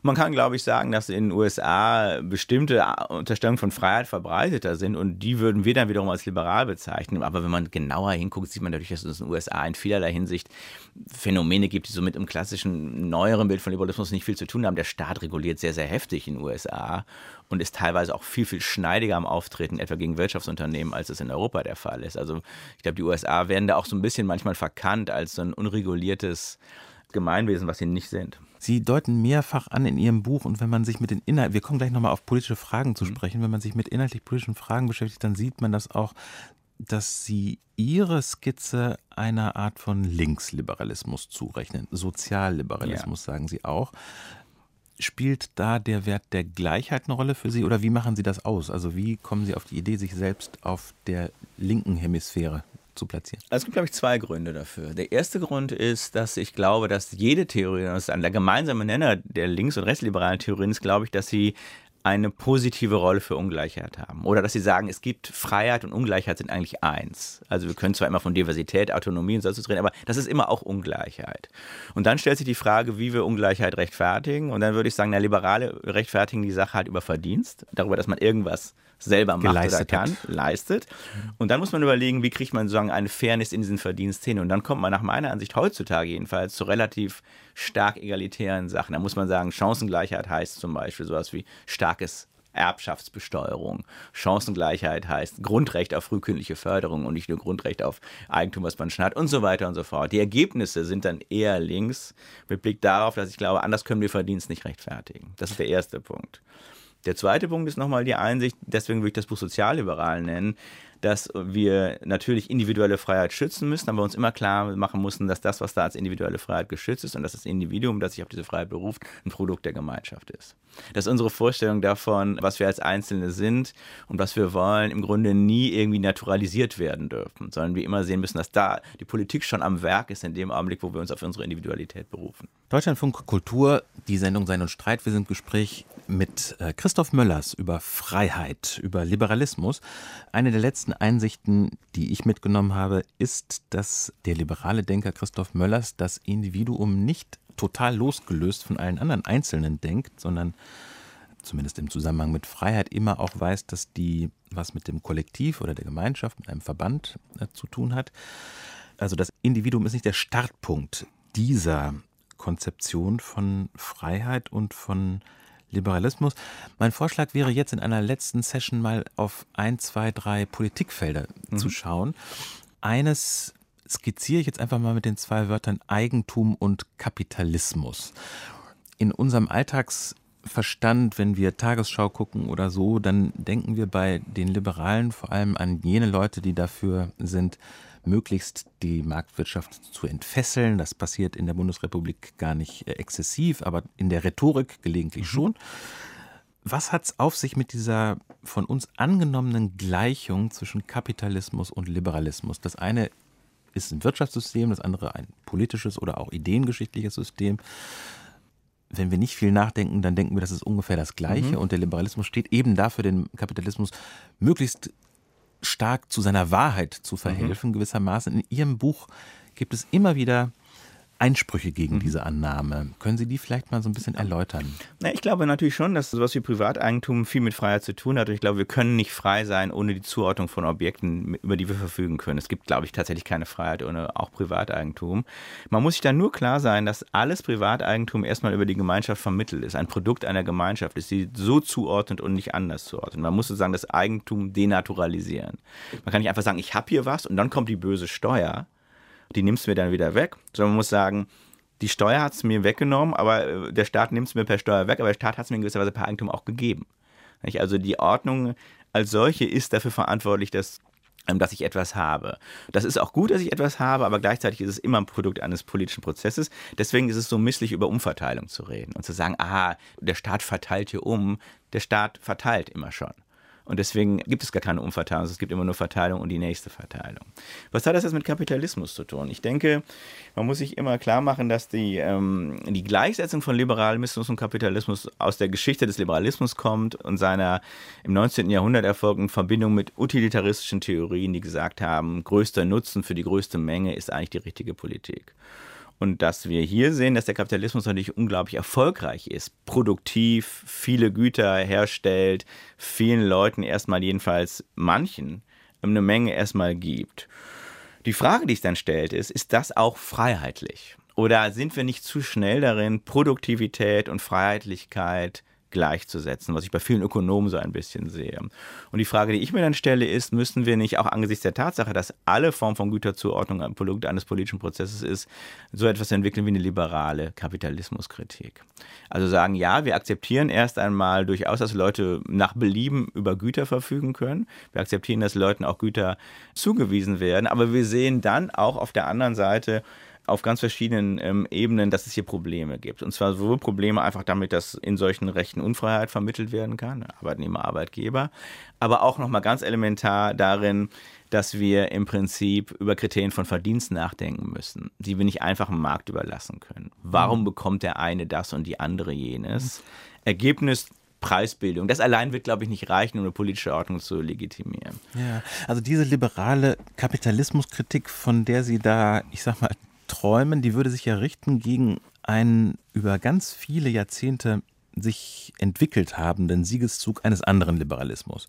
Man kann, glaube ich, sagen, dass in den USA bestimmte Unterstellungen von Freiheit verbreiteter sind und die würden wir dann wiederum als liberal bezeichnen. Aber wenn man genauer hinguckt, sieht man natürlich, dass es in den USA in vielerlei Hinsicht Phänomene gibt, die so mit dem klassischen neueren Bild von Liberalismus nicht viel zu tun haben. Der Staat reguliert sehr, sehr heftig in den USA und ist teilweise auch viel, viel schneidiger am Auftreten, etwa gegen Wirtschaftsunternehmen, als es in Europa der Fall ist. Also ich glaube, die USA werden da auch so ein bisschen manchmal verkannt als so ein unreguliertes Gemeinwesen, was sie nicht sind. Sie deuten mehrfach an in Ihrem Buch und wenn man sich mit den Inhalten, wir kommen gleich nochmal auf politische Fragen zu mhm. sprechen, wenn man sich mit inhaltlich politischen Fragen beschäftigt, dann sieht man das auch, dass Sie Ihre Skizze einer Art von Linksliberalismus zurechnen. Sozialliberalismus, ja. sagen Sie auch. Spielt da der Wert der Gleichheit eine Rolle für Sie oder wie machen Sie das aus? Also wie kommen Sie auf die Idee, sich selbst auf der linken Hemisphäre zu platzieren? Also es gibt, glaube ich, zwei Gründe dafür. Der erste Grund ist, dass ich glaube, dass jede Theorie, das ist der gemeinsame Nenner der links- und rechtsliberalen Theorien ist, glaube ich, dass sie eine positive Rolle für Ungleichheit haben. Oder dass sie sagen, es gibt Freiheit und Ungleichheit sind eigentlich eins. Also wir können zwar immer von Diversität, Autonomie und so reden, aber das ist immer auch Ungleichheit. Und dann stellt sich die Frage, wie wir Ungleichheit rechtfertigen. Und dann würde ich sagen, der Liberale rechtfertigen die Sache halt über Verdienst, darüber, dass man irgendwas selber macht oder kann, hat. leistet. Und dann muss man überlegen, wie kriegt man sozusagen eine Fairness in diesen Verdienst hin. Und dann kommt man nach meiner Ansicht heutzutage jedenfalls zu relativ stark egalitären Sachen. Da muss man sagen, Chancengleichheit heißt zum Beispiel sowas wie starkes Erbschaftsbesteuerung. Chancengleichheit heißt Grundrecht auf frühkindliche Förderung und nicht nur Grundrecht auf Eigentum, was man schon hat und so weiter und so fort. Die Ergebnisse sind dann eher links mit Blick darauf, dass ich glaube, anders können wir Verdienst nicht rechtfertigen. Das ist der erste Punkt. Der zweite Punkt ist nochmal die Einsicht, deswegen würde ich das Buch sozialliberal nennen, dass wir natürlich individuelle Freiheit schützen müssen, aber uns immer klar machen mussten, dass das, was da als individuelle Freiheit geschützt ist und dass das Individuum, das sich auf diese Freiheit beruft, ein Produkt der Gemeinschaft ist. Dass unsere Vorstellung davon, was wir als Einzelne sind und was wir wollen, im Grunde nie irgendwie naturalisiert werden dürfen, sondern wir immer sehen müssen, dass da die Politik schon am Werk ist in dem Augenblick, wo wir uns auf unsere Individualität berufen. Deutschlandfunk Kultur, die Sendung Sein und Streit. Wir sind im Gespräch mit äh, Christoph Möllers über Freiheit, über Liberalismus. Eine der letzten Einsichten, die ich mitgenommen habe, ist, dass der liberale Denker Christoph Möllers das Individuum nicht total losgelöst von allen anderen Einzelnen denkt, sondern zumindest im Zusammenhang mit Freiheit immer auch weiß, dass die was mit dem Kollektiv oder der Gemeinschaft, mit einem Verband äh, zu tun hat. Also das Individuum ist nicht der Startpunkt dieser Konzeption von Freiheit und von Liberalismus. Mein Vorschlag wäre jetzt in einer letzten Session mal auf ein, zwei, drei Politikfelder mhm. zu schauen. Eines skizziere ich jetzt einfach mal mit den zwei Wörtern Eigentum und Kapitalismus. In unserem Alltagsverstand, wenn wir Tagesschau gucken oder so, dann denken wir bei den Liberalen vor allem an jene Leute, die dafür sind, möglichst die Marktwirtschaft zu entfesseln. Das passiert in der Bundesrepublik gar nicht äh, exzessiv, aber in der Rhetorik gelegentlich mhm. schon. Was hat es auf sich mit dieser von uns angenommenen Gleichung zwischen Kapitalismus und Liberalismus? Das eine ist ein Wirtschaftssystem, das andere ein politisches oder auch ideengeschichtliches System. Wenn wir nicht viel nachdenken, dann denken wir, das ist ungefähr das Gleiche. Mhm. Und der Liberalismus steht eben dafür, den Kapitalismus möglichst stark zu seiner Wahrheit zu verhelfen, mhm. gewissermaßen. In Ihrem Buch gibt es immer wieder Einsprüche gegen mhm. diese Annahme. Können Sie die vielleicht mal so ein bisschen erläutern? Na, ich glaube natürlich schon, dass sowas wie Privateigentum viel mit Freiheit zu tun hat. Und ich glaube, wir können nicht frei sein ohne die Zuordnung von Objekten, über die wir verfügen können. Es gibt, glaube ich, tatsächlich keine Freiheit ohne auch Privateigentum. Man muss sich dann nur klar sein, dass alles Privateigentum erstmal über die Gemeinschaft vermittelt ist. Ein Produkt einer Gemeinschaft ist, die so zuordnet und nicht anders zuordnet. Man muss sozusagen das Eigentum denaturalisieren. Man kann nicht einfach sagen, ich habe hier was und dann kommt die böse Steuer die nimmst du mir dann wieder weg, sondern man muss sagen, die Steuer hat es mir weggenommen, aber äh, der Staat nimmt es mir per Steuer weg, aber der Staat hat es mir in gewisser Weise per Eigentum auch gegeben. Also die Ordnung als solche ist dafür verantwortlich, dass ähm, dass ich etwas habe. Das ist auch gut, dass ich etwas habe, aber gleichzeitig ist es immer ein Produkt eines politischen Prozesses. Deswegen ist es so misslich, über Umverteilung zu reden und zu sagen, aha, der Staat verteilt hier um. Der Staat verteilt immer schon. Und deswegen gibt es gar keine Umverteilung. Es gibt immer nur Verteilung und die nächste Verteilung. Was hat das jetzt mit Kapitalismus zu tun? Ich denke, man muss sich immer klar machen, dass die, ähm, die Gleichsetzung von Liberalismus und Kapitalismus aus der Geschichte des Liberalismus kommt und seiner im 19. Jahrhundert erfolgten Verbindung mit utilitaristischen Theorien, die gesagt haben, größter Nutzen für die größte Menge ist eigentlich die richtige Politik. Und dass wir hier sehen, dass der Kapitalismus natürlich unglaublich erfolgreich ist, produktiv, viele Güter herstellt, vielen Leuten erstmal jedenfalls manchen eine Menge erstmal gibt. Die Frage, die sich dann stellt, ist, ist das auch freiheitlich? Oder sind wir nicht zu schnell darin, Produktivität und Freiheitlichkeit gleichzusetzen, was ich bei vielen Ökonomen so ein bisschen sehe. Und die Frage, die ich mir dann stelle, ist, müssen wir nicht auch angesichts der Tatsache, dass alle Formen von Güterzuordnung ein Produkt eines politischen Prozesses ist, so etwas entwickeln wie eine liberale Kapitalismuskritik? Also sagen, ja, wir akzeptieren erst einmal durchaus, dass Leute nach Belieben über Güter verfügen können. Wir akzeptieren, dass Leuten auch Güter zugewiesen werden, aber wir sehen dann auch auf der anderen Seite, auf ganz verschiedenen ähm, Ebenen, dass es hier Probleme gibt. Und zwar sowohl Probleme einfach damit, dass in solchen Rechten Unfreiheit vermittelt werden kann, Arbeitnehmer, Arbeitgeber, aber auch nochmal ganz elementar darin, dass wir im Prinzip über Kriterien von Verdienst nachdenken müssen, die wir nicht einfach dem Markt überlassen können. Warum mhm. bekommt der eine das und die andere jenes? Ergebnis Preisbildung. Das allein wird, glaube ich, nicht reichen, um eine politische Ordnung zu legitimieren. Ja, also diese liberale Kapitalismuskritik, von der Sie da, ich sag mal, träumen, die würde sich ja richten gegen einen über ganz viele Jahrzehnte sich entwickelt habenden Siegeszug eines anderen Liberalismus.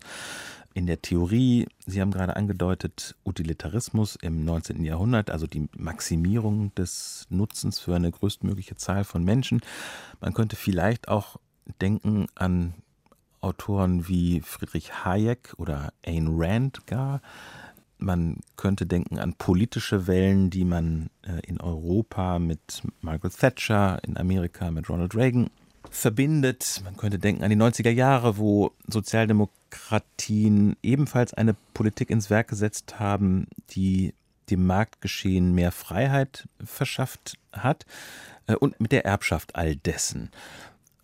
In der Theorie, Sie haben gerade angedeutet, Utilitarismus im 19. Jahrhundert, also die Maximierung des Nutzens für eine größtmögliche Zahl von Menschen. Man könnte vielleicht auch denken an Autoren wie Friedrich Hayek oder Ayn Rand gar, man könnte denken an politische Wellen, die man äh, in Europa mit Margaret Thatcher, in Amerika mit Ronald Reagan verbindet. Man könnte denken an die 90er Jahre, wo Sozialdemokratien ebenfalls eine Politik ins Werk gesetzt haben, die dem Marktgeschehen mehr Freiheit verschafft hat äh, und mit der Erbschaft all dessen.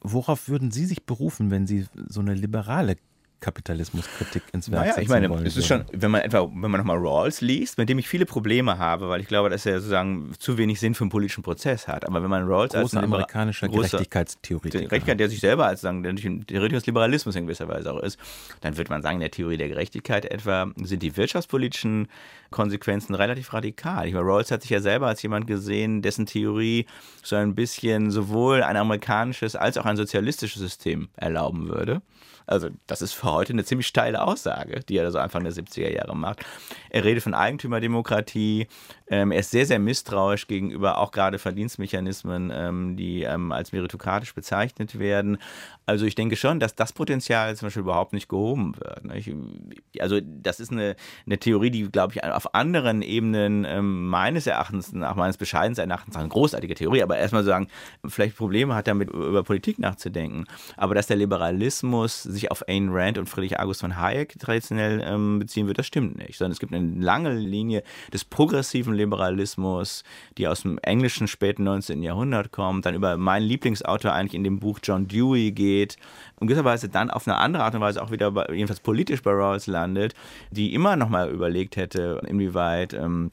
Worauf würden Sie sich berufen, wenn Sie so eine liberale Kapitalismuskritik ins Werk naja, ich meine, wollen. Es ist schon, wenn man etwa, wenn man nochmal Rawls liest, mit dem ich viele Probleme habe, weil ich glaube, dass er sozusagen zu wenig Sinn für einen politischen Prozess hat. Aber wenn man Rawls Großer als amerikanischer Gerechtigkeitstheoretiker, Gerechtigkeit, der sich selber als sagen, der ein Theoretiker des Liberalismus in gewisser Weise auch ist, dann würde man sagen, in der Theorie der Gerechtigkeit etwa sind die wirtschaftspolitischen Konsequenzen relativ radikal. Ich meine, Rawls hat sich ja selber als jemand gesehen, dessen Theorie so ein bisschen sowohl ein amerikanisches als auch ein sozialistisches System erlauben würde. Also das ist für heute eine ziemlich steile Aussage, die er so Anfang der 70er Jahre macht. Er redet von Eigentümerdemokratie. Ähm, er ist sehr, sehr misstrauisch gegenüber auch gerade Verdienstmechanismen, ähm, die ähm, als meritokratisch bezeichnet werden. Also ich denke schon, dass das Potenzial zum Beispiel überhaupt nicht gehoben wird. Nicht? Also das ist eine, eine Theorie, die, glaube ich, auf anderen Ebenen ähm, meines Erachtens, nach meines bescheidenen Erachtens, eine großartige Theorie, aber erstmal sagen, vielleicht Probleme hat damit über Politik nachzudenken. Aber dass der Liberalismus sich auf Ayn Rand und Friedrich August von Hayek traditionell ähm, beziehen wird, das stimmt nicht. Sondern es gibt eine lange Linie des progressiven Liberalismus, die aus dem englischen späten 19. Jahrhundert kommt, dann über meinen Lieblingsautor eigentlich in dem Buch John Dewey geht, und gewisserweise dann auf eine andere Art und Weise auch wieder bei, jedenfalls politisch bei Rawls landet, die immer noch mal überlegt hätte, inwieweit ähm,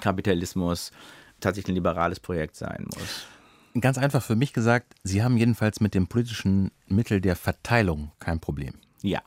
Kapitalismus tatsächlich ein liberales Projekt sein muss. Ganz einfach für mich gesagt, Sie haben jedenfalls mit dem politischen Mittel der Verteilung kein Problem. Ja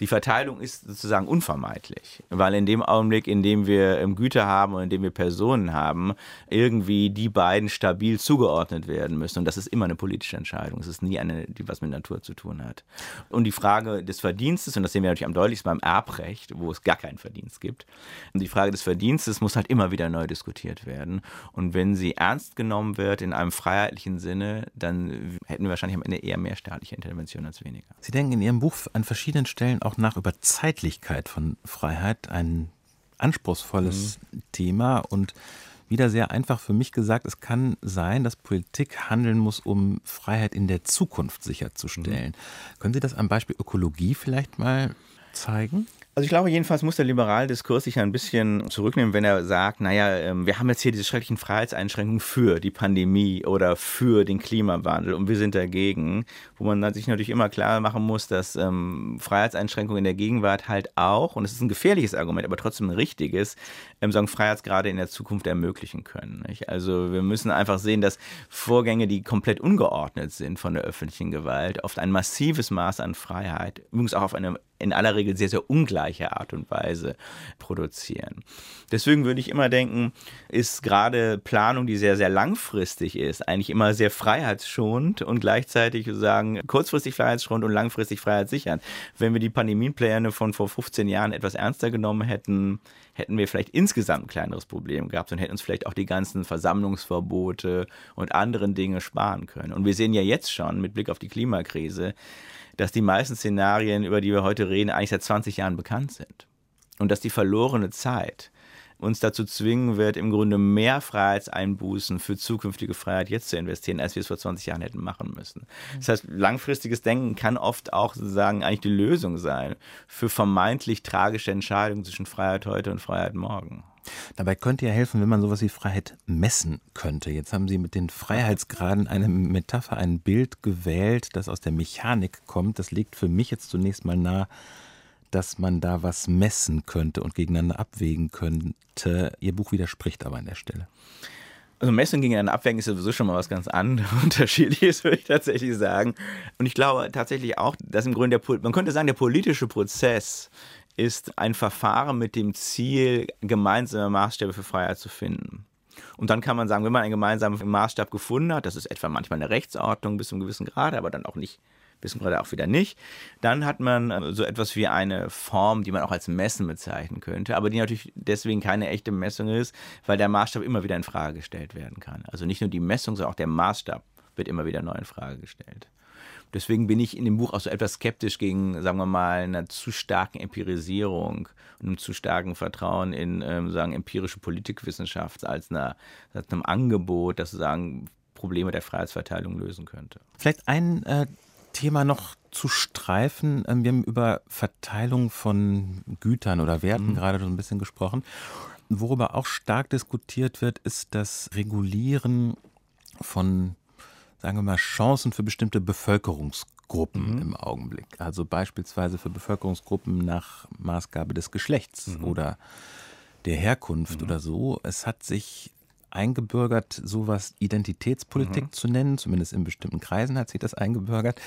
die Verteilung ist sozusagen unvermeidlich, weil in dem Augenblick, in dem wir ähm, Güter haben und in dem wir Personen haben, irgendwie die beiden stabil zugeordnet werden müssen. Und das ist immer eine politische Entscheidung. Es ist nie eine, die was mit Natur zu tun hat. Und die Frage des Verdienstes, und das sehen wir natürlich am deutlichsten beim Erbrecht, wo es gar keinen Verdienst gibt, und die Frage des Verdienstes muss halt immer wieder neu diskutiert werden. Und wenn sie ernst genommen wird in einem freiheitlichen Sinne, dann hätten wir wahrscheinlich am Ende eher mehr staatliche Intervention als weniger. Sie denken in Ihrem Buch an verschiedenen Stellen auch auch nach über Zeitlichkeit von Freiheit, ein anspruchsvolles mhm. Thema und wieder sehr einfach für mich gesagt, es kann sein, dass Politik handeln muss, um Freiheit in der Zukunft sicherzustellen. Mhm. Können Sie das am Beispiel Ökologie vielleicht mal zeigen? Also ich glaube jedenfalls muss der liberale Diskurs sich ein bisschen zurücknehmen, wenn er sagt, naja, ähm, wir haben jetzt hier diese schrecklichen Freiheitseinschränkungen für die Pandemie oder für den Klimawandel und wir sind dagegen, wo man sich natürlich immer klar machen muss, dass ähm, Freiheitseinschränkungen in der Gegenwart halt auch, und es ist ein gefährliches Argument, aber trotzdem ein richtiges, ähm, sagen Freiheitsgrade in der Zukunft ermöglichen können. Nicht? Also wir müssen einfach sehen, dass Vorgänge, die komplett ungeordnet sind von der öffentlichen Gewalt, oft ein massives Maß an Freiheit, übrigens auch auf eine in aller Regel sehr, sehr ungleiche Art und Weise produzieren. Deswegen würde ich immer denken, ist gerade Planung, die sehr, sehr langfristig ist, eigentlich immer sehr freiheitsschonend und gleichzeitig sagen, kurzfristig freiheitsschonend und langfristig freiheitssichernd. Wenn wir die Pandemienpläne von vor 15 Jahren etwas ernster genommen hätten, hätten wir vielleicht insgesamt ein kleineres Problem gehabt und hätten uns vielleicht auch die ganzen Versammlungsverbote und anderen Dinge sparen können. Und wir sehen ja jetzt schon mit Blick auf die Klimakrise, dass die meisten Szenarien, über die wir heute reden, eigentlich seit 20 Jahren bekannt sind. Und dass die verlorene Zeit uns dazu zwingen wird, im Grunde mehr Freiheitseinbußen für zukünftige Freiheit jetzt zu investieren, als wir es vor 20 Jahren hätten machen müssen. Das heißt, langfristiges Denken kann oft auch sozusagen eigentlich die Lösung sein für vermeintlich tragische Entscheidungen zwischen Freiheit heute und Freiheit morgen. Dabei könnte ja helfen, wenn man sowas wie Freiheit messen könnte. Jetzt haben Sie mit den Freiheitsgraden eine Metapher, ein Bild gewählt, das aus der Mechanik kommt. Das legt für mich jetzt zunächst mal nahe, dass man da was messen könnte und gegeneinander abwägen könnte. Ihr Buch widerspricht aber an der Stelle. Also Messen gegeneinander abwägen ist sowieso schon mal was ganz anderes, *laughs* unterschiedliches, würde ich tatsächlich sagen. Und ich glaube tatsächlich auch, dass im Grunde der, man könnte sagen, der politische Prozess ist ein Verfahren mit dem Ziel, gemeinsame Maßstäbe für Freiheit zu finden. Und dann kann man sagen, wenn man einen gemeinsamen Maßstab gefunden hat, das ist etwa manchmal eine Rechtsordnung bis zu einem gewissen Grad, aber dann auch nicht bis zum Grad auch wieder nicht, dann hat man äh, so etwas wie eine Form, die man auch als Messen bezeichnen könnte, aber die natürlich deswegen keine echte Messung ist, weil der Maßstab immer wieder in Frage gestellt werden kann. Also nicht nur die Messung, sondern auch der Maßstab wird immer wieder neu in Frage gestellt. Deswegen bin ich in dem Buch auch so etwas skeptisch gegen, sagen wir mal, einer zu starken Empirisierung und einem zu starken Vertrauen in, ähm, sagen, empirische Politikwissenschaft als, einer, als einem Angebot, das sozusagen Probleme der Freiheitsverteilung lösen könnte. Vielleicht ein äh, Thema noch zu streifen. Ähm, wir haben über Verteilung von Gütern oder Werten mhm. gerade so ein bisschen gesprochen. Worüber auch stark diskutiert wird, ist das Regulieren von sagen wir mal, Chancen für bestimmte Bevölkerungsgruppen mhm. im Augenblick. Also beispielsweise für Bevölkerungsgruppen nach Maßgabe des Geschlechts mhm. oder der Herkunft mhm. oder so. Es hat sich eingebürgert, sowas Identitätspolitik mhm. zu nennen, zumindest in bestimmten Kreisen hat sich das eingebürgert.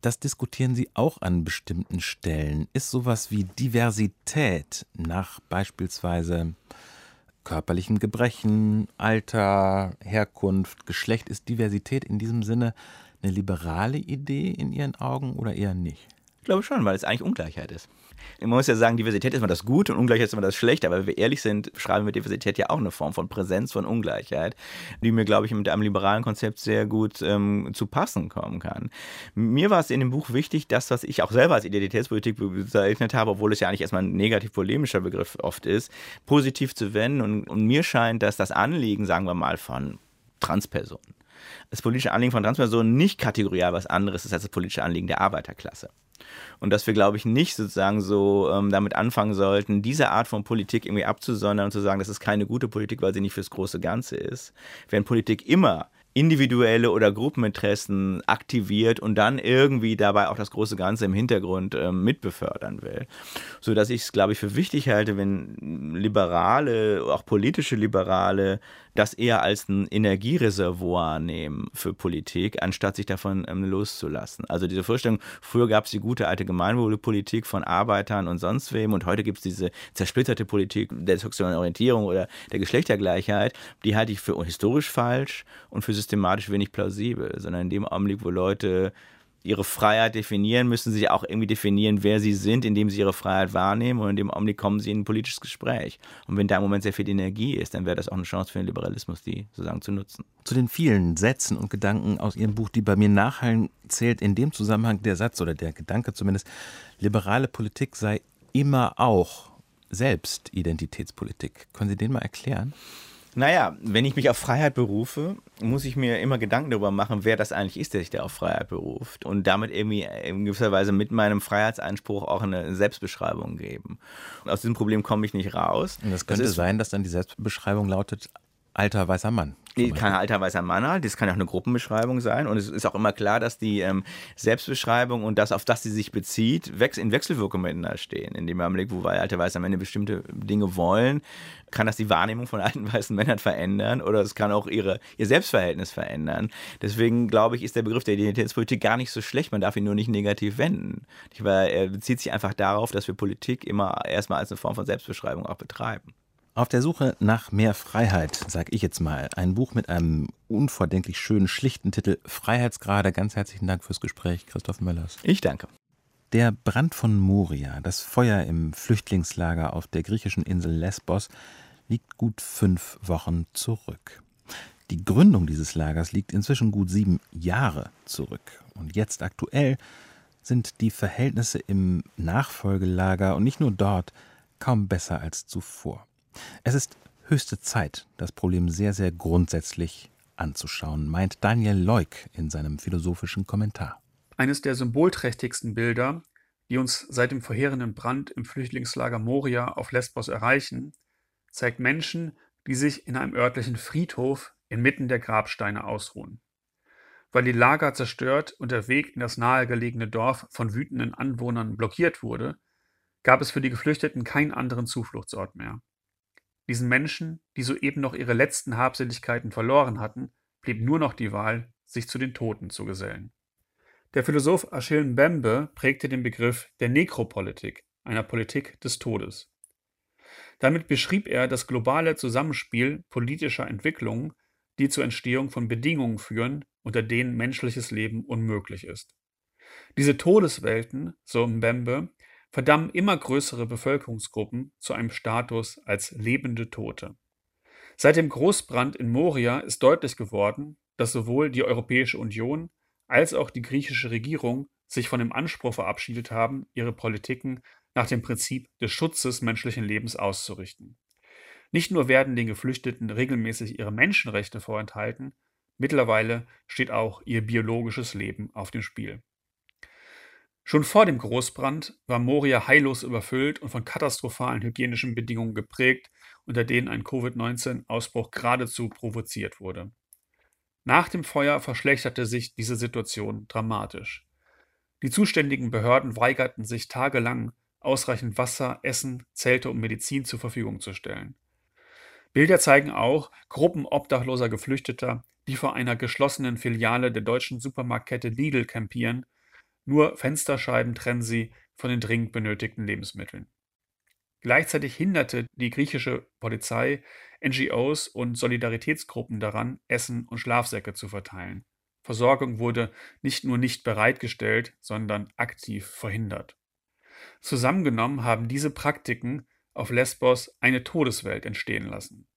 Das diskutieren Sie auch an bestimmten Stellen. Ist sowas wie Diversität nach beispielsweise körperlichen Gebrechen, Alter, Herkunft, Geschlecht. Ist Diversität in diesem Sinne eine liberale Idee in Ihren Augen oder eher nicht? Glaube schon, weil es eigentlich Ungleichheit ist. Man muss ja sagen, Diversität ist immer das Gute und Ungleichheit ist immer das Schlechte, aber wenn wir ehrlich sind, beschreiben wir Diversität ja auch eine Form von Präsenz von Ungleichheit, die mir, glaube ich, mit einem liberalen Konzept sehr gut ähm, zu passen kommen kann. Mir war es in dem Buch wichtig, das, was ich auch selber als Identitätspolitik bezeichnet habe, obwohl es ja eigentlich erstmal ein negativ polemischer Begriff oft ist, positiv zu wenden und, und mir scheint, dass das Anliegen, sagen wir mal, von Transpersonen, das politische Anliegen von Transpersonen nicht kategorial was anderes ist als das politische Anliegen der Arbeiterklasse. Und dass wir, glaube ich, nicht sozusagen so ähm, damit anfangen sollten, diese Art von Politik irgendwie abzusondern und zu sagen, das ist keine gute Politik, weil sie nicht fürs große Ganze ist. Während Politik immer individuelle oder Gruppeninteressen aktiviert und dann irgendwie dabei auch das große Ganze im Hintergrund äh, mitbefördern will. So dass ich es, glaube ich, für wichtig halte, wenn Liberale, auch politische Liberale, das eher als ein Energiereservoir nehmen für Politik, anstatt sich davon ähm, loszulassen. Also diese Vorstellung, früher gab es die gute alte Gemeinwohlpolitik von Arbeitern und sonst wem und heute gibt es diese zersplitterte Politik der sexuellen Orientierung oder der Geschlechtergleichheit, die halte ich für historisch falsch und für systematisch wenig plausibel, sondern in dem Augenblick, wo Leute ihre Freiheit definieren, müssen sie auch irgendwie definieren, wer sie sind, indem sie ihre Freiheit wahrnehmen und in dem Augenblick kommen sie in ein politisches Gespräch. Und wenn da im Moment sehr viel Energie ist, dann wäre das auch eine Chance für den Liberalismus, die sozusagen zu nutzen. Zu den vielen Sätzen und Gedanken aus Ihrem Buch, die bei mir nachhallen, zählt in dem Zusammenhang der Satz oder der Gedanke zumindest, liberale Politik sei immer auch selbst Identitätspolitik. Können Sie den mal erklären? Naja, wenn ich mich auf Freiheit berufe, muss ich mir immer Gedanken darüber machen, wer das eigentlich ist, der sich da auf Freiheit beruft. Und damit irgendwie in gewisser Weise mit meinem Freiheitsanspruch auch eine Selbstbeschreibung geben. Und aus diesem Problem komme ich nicht raus. Und das könnte das sein, dass dann die Selbstbeschreibung lautet, alter weißer Mann. Kann alter weißer Mann halt, das kann ja auch eine Gruppenbeschreibung sein. Und es ist auch immer klar, dass die ähm, Selbstbeschreibung und das, auf das sie sich bezieht, in Wechselwirkung miteinander stehen. In dem Augenblick, wo alte weiße Männer bestimmte Dinge wollen, kann das die Wahrnehmung von alten *laughs* weißen Männern verändern oder es kann auch ihre, ihr Selbstverhältnis verändern. Deswegen glaube ich, ist der Begriff der Identitätspolitik gar nicht so schlecht. Man darf ihn nur nicht negativ wenden. Weil er bezieht sich einfach darauf, dass wir Politik immer erstmal als eine Form von Selbstbeschreibung auch betreiben. Auf der Suche nach mehr Freiheit, sag ich jetzt mal. Ein Buch mit einem unvordenklich schönen, schlichten Titel Freiheitsgrade. Ganz herzlichen Dank fürs Gespräch, Christoph Möllers. Ich danke. Der Brand von Moria, das Feuer im Flüchtlingslager auf der griechischen Insel Lesbos, liegt gut fünf Wochen zurück. Die Gründung dieses Lagers liegt inzwischen gut sieben Jahre zurück. Und jetzt aktuell sind die Verhältnisse im Nachfolgelager und nicht nur dort kaum besser als zuvor. Es ist höchste Zeit, das Problem sehr, sehr grundsätzlich anzuschauen, meint Daniel Leuk in seinem philosophischen Kommentar. Eines der symbolträchtigsten Bilder, die uns seit dem verheerenden Brand im Flüchtlingslager Moria auf Lesbos erreichen, zeigt Menschen, die sich in einem örtlichen Friedhof inmitten der Grabsteine ausruhen. Weil die Lager zerstört und der Weg in das nahegelegene Dorf von wütenden Anwohnern blockiert wurde, gab es für die Geflüchteten keinen anderen Zufluchtsort mehr. Diesen Menschen, die soeben noch ihre letzten Habseligkeiten verloren hatten, blieb nur noch die Wahl, sich zu den Toten zu gesellen. Der Philosoph Achille Mbembe prägte den Begriff der Nekropolitik, einer Politik des Todes. Damit beschrieb er das globale Zusammenspiel politischer Entwicklungen, die zur Entstehung von Bedingungen führen, unter denen menschliches Leben unmöglich ist. Diese Todeswelten, so Mbembe, verdammen immer größere Bevölkerungsgruppen zu einem Status als lebende Tote. Seit dem Großbrand in Moria ist deutlich geworden, dass sowohl die Europäische Union als auch die griechische Regierung sich von dem Anspruch verabschiedet haben, ihre Politiken nach dem Prinzip des Schutzes menschlichen Lebens auszurichten. Nicht nur werden den Geflüchteten regelmäßig ihre Menschenrechte vorenthalten, mittlerweile steht auch ihr biologisches Leben auf dem Spiel. Schon vor dem Großbrand war Moria heillos überfüllt und von katastrophalen hygienischen Bedingungen geprägt, unter denen ein Covid-19-Ausbruch geradezu provoziert wurde. Nach dem Feuer verschlechterte sich diese Situation dramatisch. Die zuständigen Behörden weigerten sich tagelang, ausreichend Wasser, Essen, Zelte und Medizin zur Verfügung zu stellen. Bilder zeigen auch Gruppen obdachloser Geflüchteter, die vor einer geschlossenen Filiale der deutschen Supermarktkette Lidl campieren nur Fensterscheiben trennen sie von den dringend benötigten Lebensmitteln. Gleichzeitig hinderte die griechische Polizei NGOs und Solidaritätsgruppen daran, Essen und Schlafsäcke zu verteilen. Versorgung wurde nicht nur nicht bereitgestellt, sondern aktiv verhindert. Zusammengenommen haben diese Praktiken auf Lesbos eine Todeswelt entstehen lassen.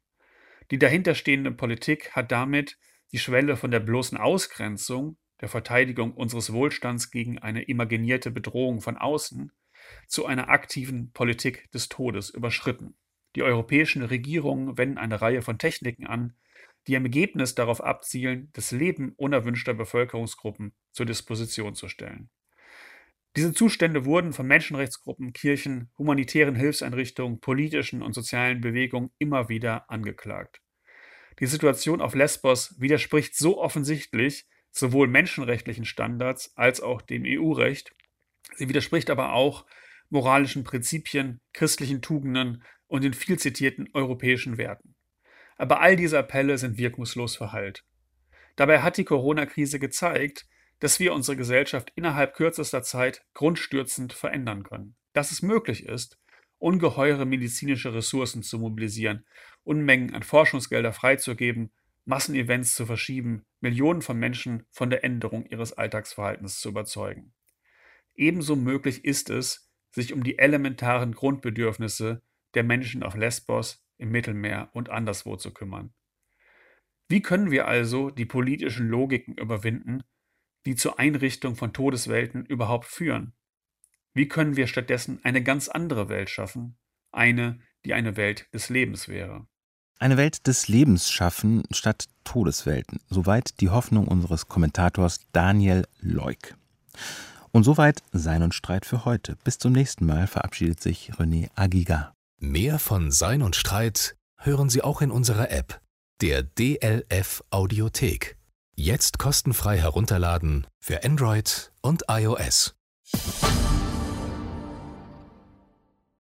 Die dahinterstehende Politik hat damit die Schwelle von der bloßen Ausgrenzung, der Verteidigung unseres Wohlstands gegen eine imaginierte Bedrohung von außen, zu einer aktiven Politik des Todes überschritten. Die europäischen Regierungen wenden eine Reihe von Techniken an, die im Ergebnis darauf abzielen, das Leben unerwünschter Bevölkerungsgruppen zur Disposition zu stellen. Diese Zustände wurden von Menschenrechtsgruppen, Kirchen, humanitären Hilfseinrichtungen, politischen und sozialen Bewegungen immer wieder angeklagt. Die Situation auf Lesbos widerspricht so offensichtlich sowohl menschenrechtlichen Standards als auch dem EU-Recht. Sie widerspricht aber auch moralischen Prinzipien, christlichen Tugenden und den viel zitierten europäischen Werten. Aber all diese Appelle sind wirkungslos verhallt. Dabei hat die Corona-Krise gezeigt, dass wir unsere Gesellschaft innerhalb kürzester Zeit grundstürzend verändern können. Dass es möglich ist, ungeheure medizinische Ressourcen zu mobilisieren, Unmengen an Forschungsgelder freizugeben, Massenevents zu verschieben, Millionen von Menschen von der Änderung ihres Alltagsverhaltens zu überzeugen. Ebenso möglich ist es, sich um die elementaren Grundbedürfnisse der Menschen auf Lesbos, im Mittelmeer und anderswo zu kümmern. Wie können wir also die politischen Logiken überwinden, die zur Einrichtung von Todeswelten überhaupt führen? Wie können wir stattdessen eine ganz andere Welt schaffen, eine, die eine Welt des Lebens wäre? Eine Welt des Lebens schaffen statt Todeswelten. Soweit die Hoffnung unseres Kommentators Daniel Leuk. Und soweit Sein und Streit für heute. Bis zum nächsten Mal verabschiedet sich René Agiga. Mehr von Sein und Streit hören Sie auch in unserer App, der DLF Audiothek. Jetzt kostenfrei herunterladen für Android und iOS.